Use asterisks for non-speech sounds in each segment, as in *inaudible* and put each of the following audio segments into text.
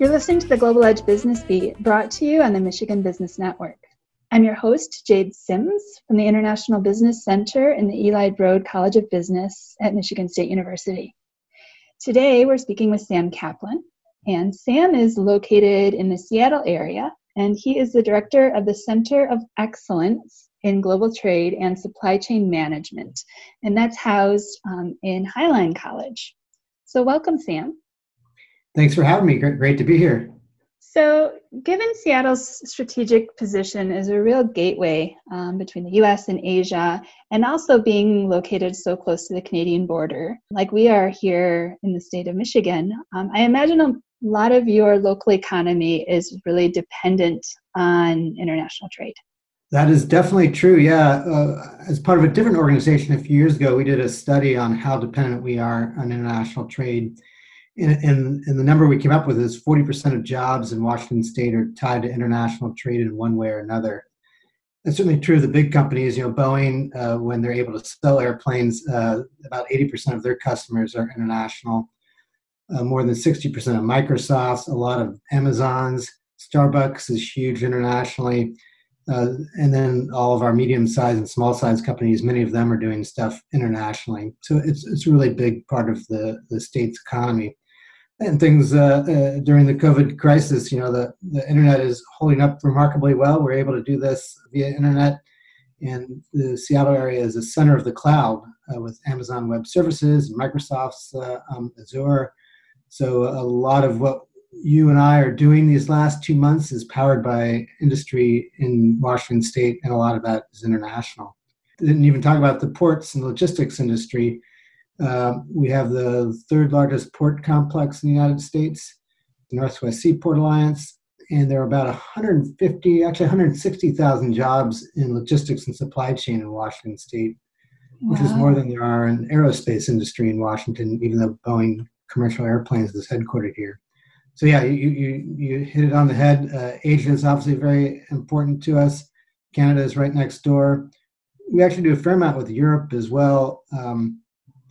You're listening to the Global Edge Business Beat brought to you on the Michigan Business Network. I'm your host, Jade Sims from the International Business Center in the Eli Broad College of Business at Michigan State University. Today, we're speaking with Sam Kaplan, and Sam is located in the Seattle area, and he is the director of the Center of Excellence in Global Trade and Supply Chain Management, and that's housed um, in Highline College. So, welcome, Sam. Thanks for having me. Great, great to be here. So, given Seattle's strategic position as a real gateway um, between the US and Asia, and also being located so close to the Canadian border, like we are here in the state of Michigan, um, I imagine a lot of your local economy is really dependent on international trade. That is definitely true. Yeah. Uh, as part of a different organization a few years ago, we did a study on how dependent we are on international trade and, and, the number we came up with is 40% of jobs in Washington state are tied to international trade in one way or another. That's certainly true of the big companies. You know, Boeing, uh, when they're able to sell airplanes, uh, about 80% of their customers are international. Uh, more than 60% of Microsoft's, a lot of Amazon's, Starbucks is huge internationally. Uh, and then all of our medium-sized and small-sized companies, many of them are doing stuff internationally. So it's it's a really big part of the the state's economy and things uh, uh, during the COVID crisis. You know, the, the internet is holding up remarkably well. We're able to do this via internet, and the Seattle area is a center of the cloud uh, with Amazon Web Services and Microsoft's uh, um, Azure. So a lot of what you and I are doing these last two months is powered by industry in Washington State, and a lot of that is international. Didn't even talk about the ports and logistics industry uh, we have the third largest port complex in the United States, the Northwest Seaport Alliance, and there are about 150, actually 160,000 jobs in logistics and supply chain in Washington State, wow. which is more than there are in aerospace industry in Washington, even though Boeing commercial airplanes is headquartered here. So yeah, you, you, you hit it on the head. Uh, Asia is obviously very important to us. Canada is right next door. We actually do a fair amount with Europe as well. Um,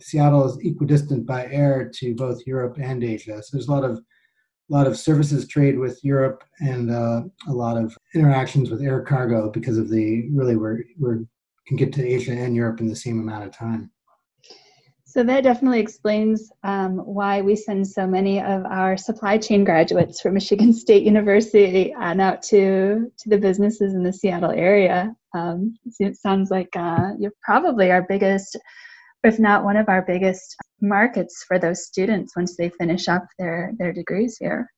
Seattle is equidistant by air to both Europe and Asia. So there's a lot of a lot of services trade with Europe and uh, a lot of interactions with air cargo because of the really we're we can get to Asia and Europe in the same amount of time. So that definitely explains um, why we send so many of our supply chain graduates from Michigan *laughs* State University on out to to the businesses in the Seattle area. Um, it sounds like uh, you're probably our biggest if not one of our biggest markets for those students once they finish up their, their degrees here.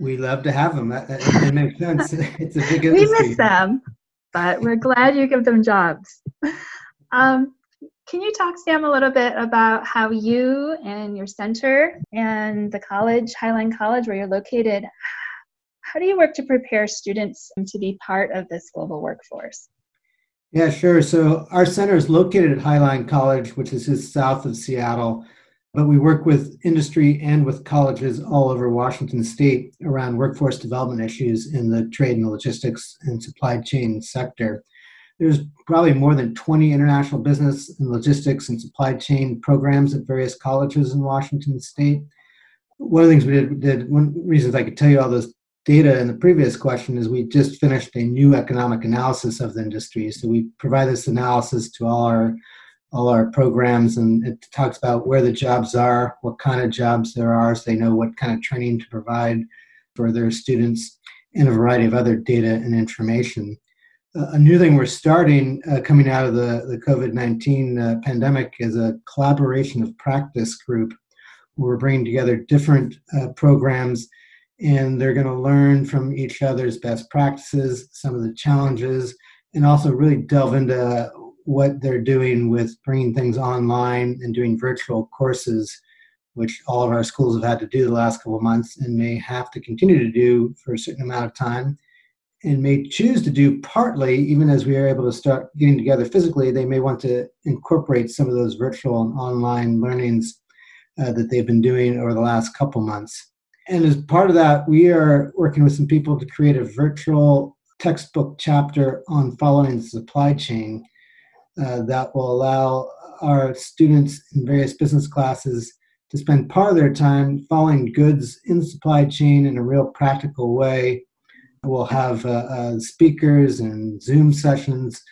We love to have them. It, makes sense. *laughs* It's a big industry. We miss them, but we're glad you give them jobs. Um, can you talk, Sam, a little bit about how you and your center and the college, Highline College, where you're located, how do you work to prepare students to be part of this global workforce? Yeah, sure. So our center is located at Highline College, which is just south of Seattle, but we work with industry and with colleges all over Washington state around workforce development issues in the trade and logistics and supply chain sector. There's probably more than 20 international business and logistics and supply chain programs at various colleges in Washington state. One of the things we did, did one reasons I could tell you all those data in the previous question is we just finished a new economic analysis of the industry. So we provide this analysis to all our all our programs and it talks about where the jobs are, what kind of jobs there are, so they know what kind of training to provide for their students, and a variety of other data and information. Uh, a new thing we're starting uh, coming out of the, the COVID 19 uh, pandemic is a collaboration of practice group. We're bringing together different uh, programs and they're going to learn from each other's best practices, some of the challenges, and also really delve into what they're doing with bringing things online and doing virtual courses, which all of our schools have had to do the last couple of months and may have to continue to do for a certain amount of time and may choose to do partly, even as we are able to start getting together physically, they may want to incorporate some of those virtual and online learnings uh, that they've been doing over the last couple months and as part of that, we are working with some people to create a virtual textbook chapter on following the supply chain uh, that will allow our students in various business classes to spend part of their time following goods in the supply chain in a real practical way. We'll have uh, uh, speakers and Zoom sessions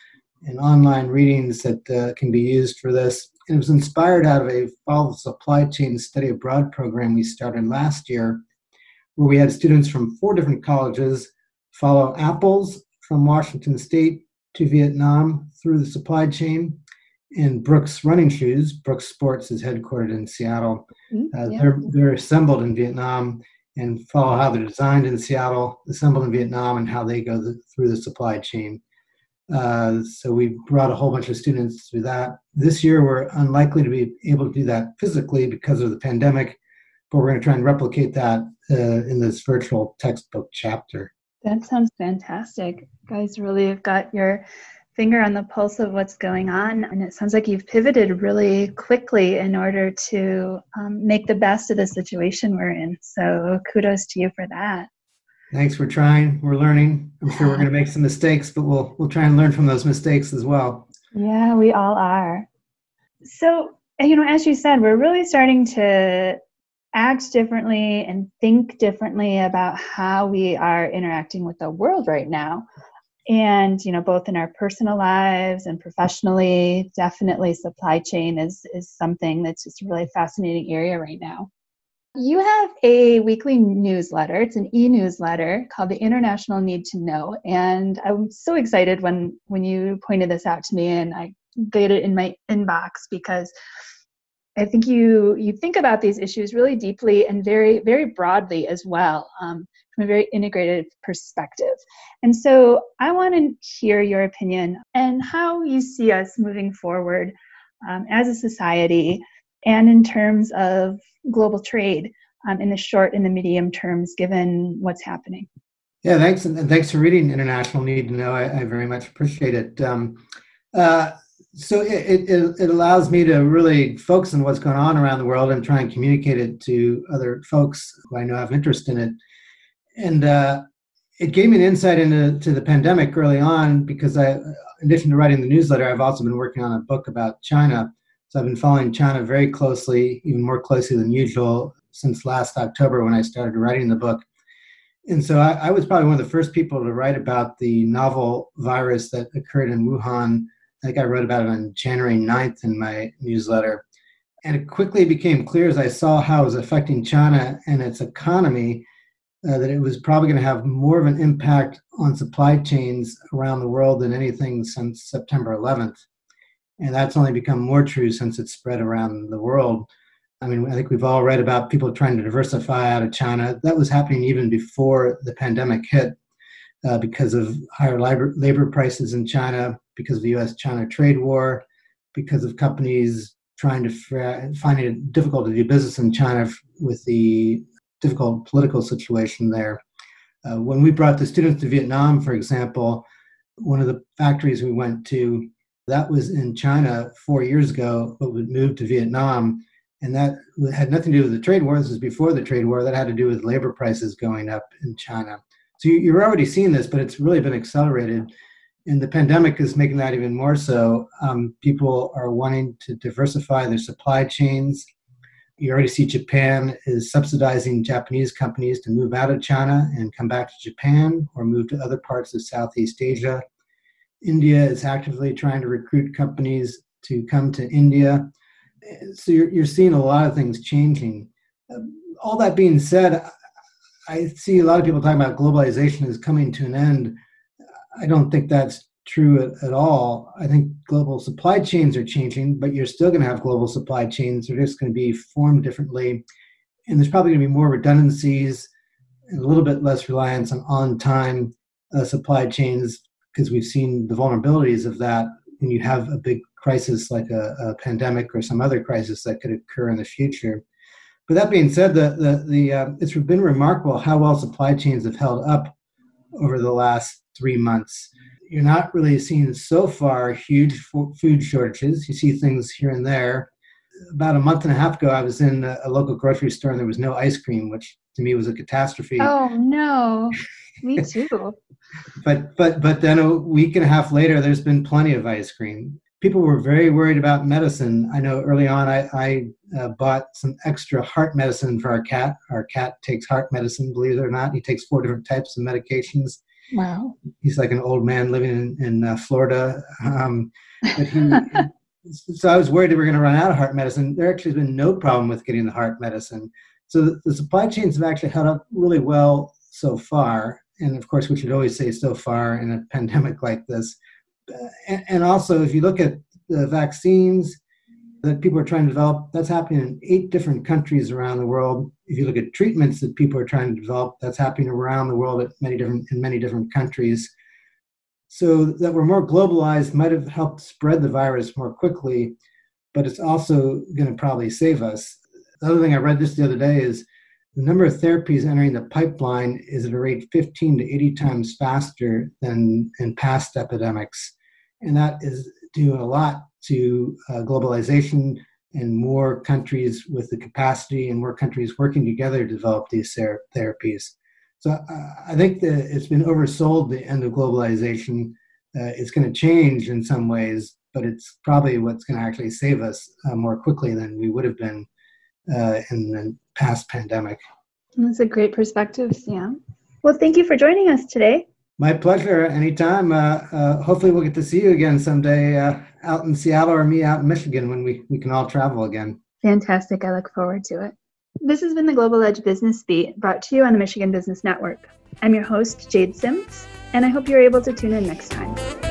and online readings that uh, can be used for this. And it was inspired out of a follow the supply chain study abroad program we started last year, where we had students from four different colleges follow apples from Washington State to Vietnam through the supply chain. And Brooks Running Shoes, Brooks Sports is headquartered in Seattle. Mm-hmm. Uh, yeah. they're, they're assembled in Vietnam and follow how they're designed in Seattle, assembled in Vietnam, and how they go through the supply chain. Uh, so we brought a whole bunch of students through that. This year, we're unlikely to be able to do that physically because of the pandemic, but we're going to try and replicate that uh, in this virtual textbook chapter. That sounds fantastic. You guys really have got your finger on the pulse of what's going on, and it sounds like you've pivoted really quickly in order to um, make the best of the situation we're in. So kudos to you for that. Thanks. We're trying. We're learning. I'm sure we're going to make some mistakes, but we'll we'll try and learn from those mistakes as well. Yeah, we all are. So, you know, as you said, we're really starting to act differently and think differently about how we are interacting with the world right now. And, you know, both in our personal lives and professionally, definitely supply chain is is something that's just a really fascinating area right now. You have a weekly newsletter. It's an e-newsletter called the International Need to Know, and I'm so excited when when you pointed this out to me, and I got it in my inbox because I think you you think about these issues really deeply and very very broadly as well um, from a very integrated perspective. And so I want to hear your opinion and how you see us moving forward um, as a society and in terms of global trade um, in the short and the medium terms, given what's happening. Yeah, thanks, and thanks for reading International Need to Know. I, I very much appreciate it. Um, uh, so it, it, it, allows me to really focus on what's going on around the world and try and communicate it to other folks who I know have interest in it. And uh, it gave me an insight into to the pandemic early on because I, in addition to writing the newsletter, I've also been working on a book about China so I've been following China very closely, even more closely than usual, since last October when I started writing the book. And so I, I was probably one of the first people to write about the novel virus that occurred in Wuhan. I think I wrote about it on January 9th in my newsletter. And it quickly became clear as I saw how it was affecting China and its economy uh, that it was probably going to have more of an impact on supply chains around the world than anything since September 11th and that's only become more true since it's spread around the world. I mean, I think we've all read about people trying to diversify out of China. That was happening even before the pandemic hit uh, because of higher labor, labor prices in China, because of the US China trade war, because of companies trying to f- finding it difficult to do business in China with the difficult political situation there. Uh, when we brought the students to Vietnam, for example, one of the factories we went to that was in China four years ago, but would move to Vietnam. And that had nothing to do with the trade war. This was before the trade war. That had to do with labor prices going up in China. So you're already seeing this, but it's really been accelerated. And the pandemic is making that even more so. Um, people are wanting to diversify their supply chains. You already see Japan is subsidizing Japanese companies to move out of China and come back to Japan or move to other parts of Southeast Asia. India is actively trying to recruit companies to come to India. So you're, you're seeing a lot of things changing. all that being said, I see a lot of people talking about globalization is coming to an end. I don't think that's true at, at all. I think global supply chains are changing, but you're still going to have global supply chains. They're just going to be formed differently. And there's probably going to be more redundancies and a little bit less reliance on on time uh, supply chains because we've seen the vulnerabilities of that when you have a big crisis like a, a, pandemic or some other crisis that could occur in the future. But that being said, the, the, the uh, it's been remarkable how well supply chains have held up over the last three months. You're not really seeing so far huge food shortages. You see things here and there. About a month and a half ago, I was in a, a local grocery store and there was no ice cream, which to me was a catastrophe. Oh no, me *laughs* too. but but but then a week and a half later, there's been plenty of ice cream. people were very worried about medicine. I know early on I, I uh, bought some extra heart medicine for our cat. Our cat takes heart medicine, believe it or not. He takes four different types of medications. Wow. He's like an old man living in, in uh, Florida. Um, but he, *laughs* so I was worried we are going to run out of heart medicine. There actually has been no problem with getting the heart medicine. So the, the supply chains have actually held up really well so far. And of course, we should always say so far in a *laughs* pandemic like this. And, and also, if you look at the vaccines that people are trying to develop, that's happening in eight different countries around the world. If you look at treatments that people are trying to develop, that's happening around the world at many different in many different countries. So that we're more globalized might have helped spread the virus more quickly, but it's also going to probably save us. The other thing I read this the other day is the number of therapies entering the pipeline is at a rate 15 to 80 times faster than in past epidemics. And that is due a lot to uh, globalization and more countries with the capacity and more countries working together to develop these ther- therapies. So uh, I think that it's been oversold the end of globalization. Uh, it's going to change in some ways, but it's probably what's going to actually save us uh, more quickly than we would have been uh, in the past pandemic. That's a great perspective, Sam. Well, thank you for joining us today. My pleasure. Anytime. Uh, uh, hopefully, we'll get to see you again someday out in Seattle or me out in Michigan when we, we can all travel again. Fantastic. I look forward to it. This has been the Global Edge Business Beat brought to you on the Michigan Business Network. I'm your host, Jade Sims, and I hope you're able to tune in next time.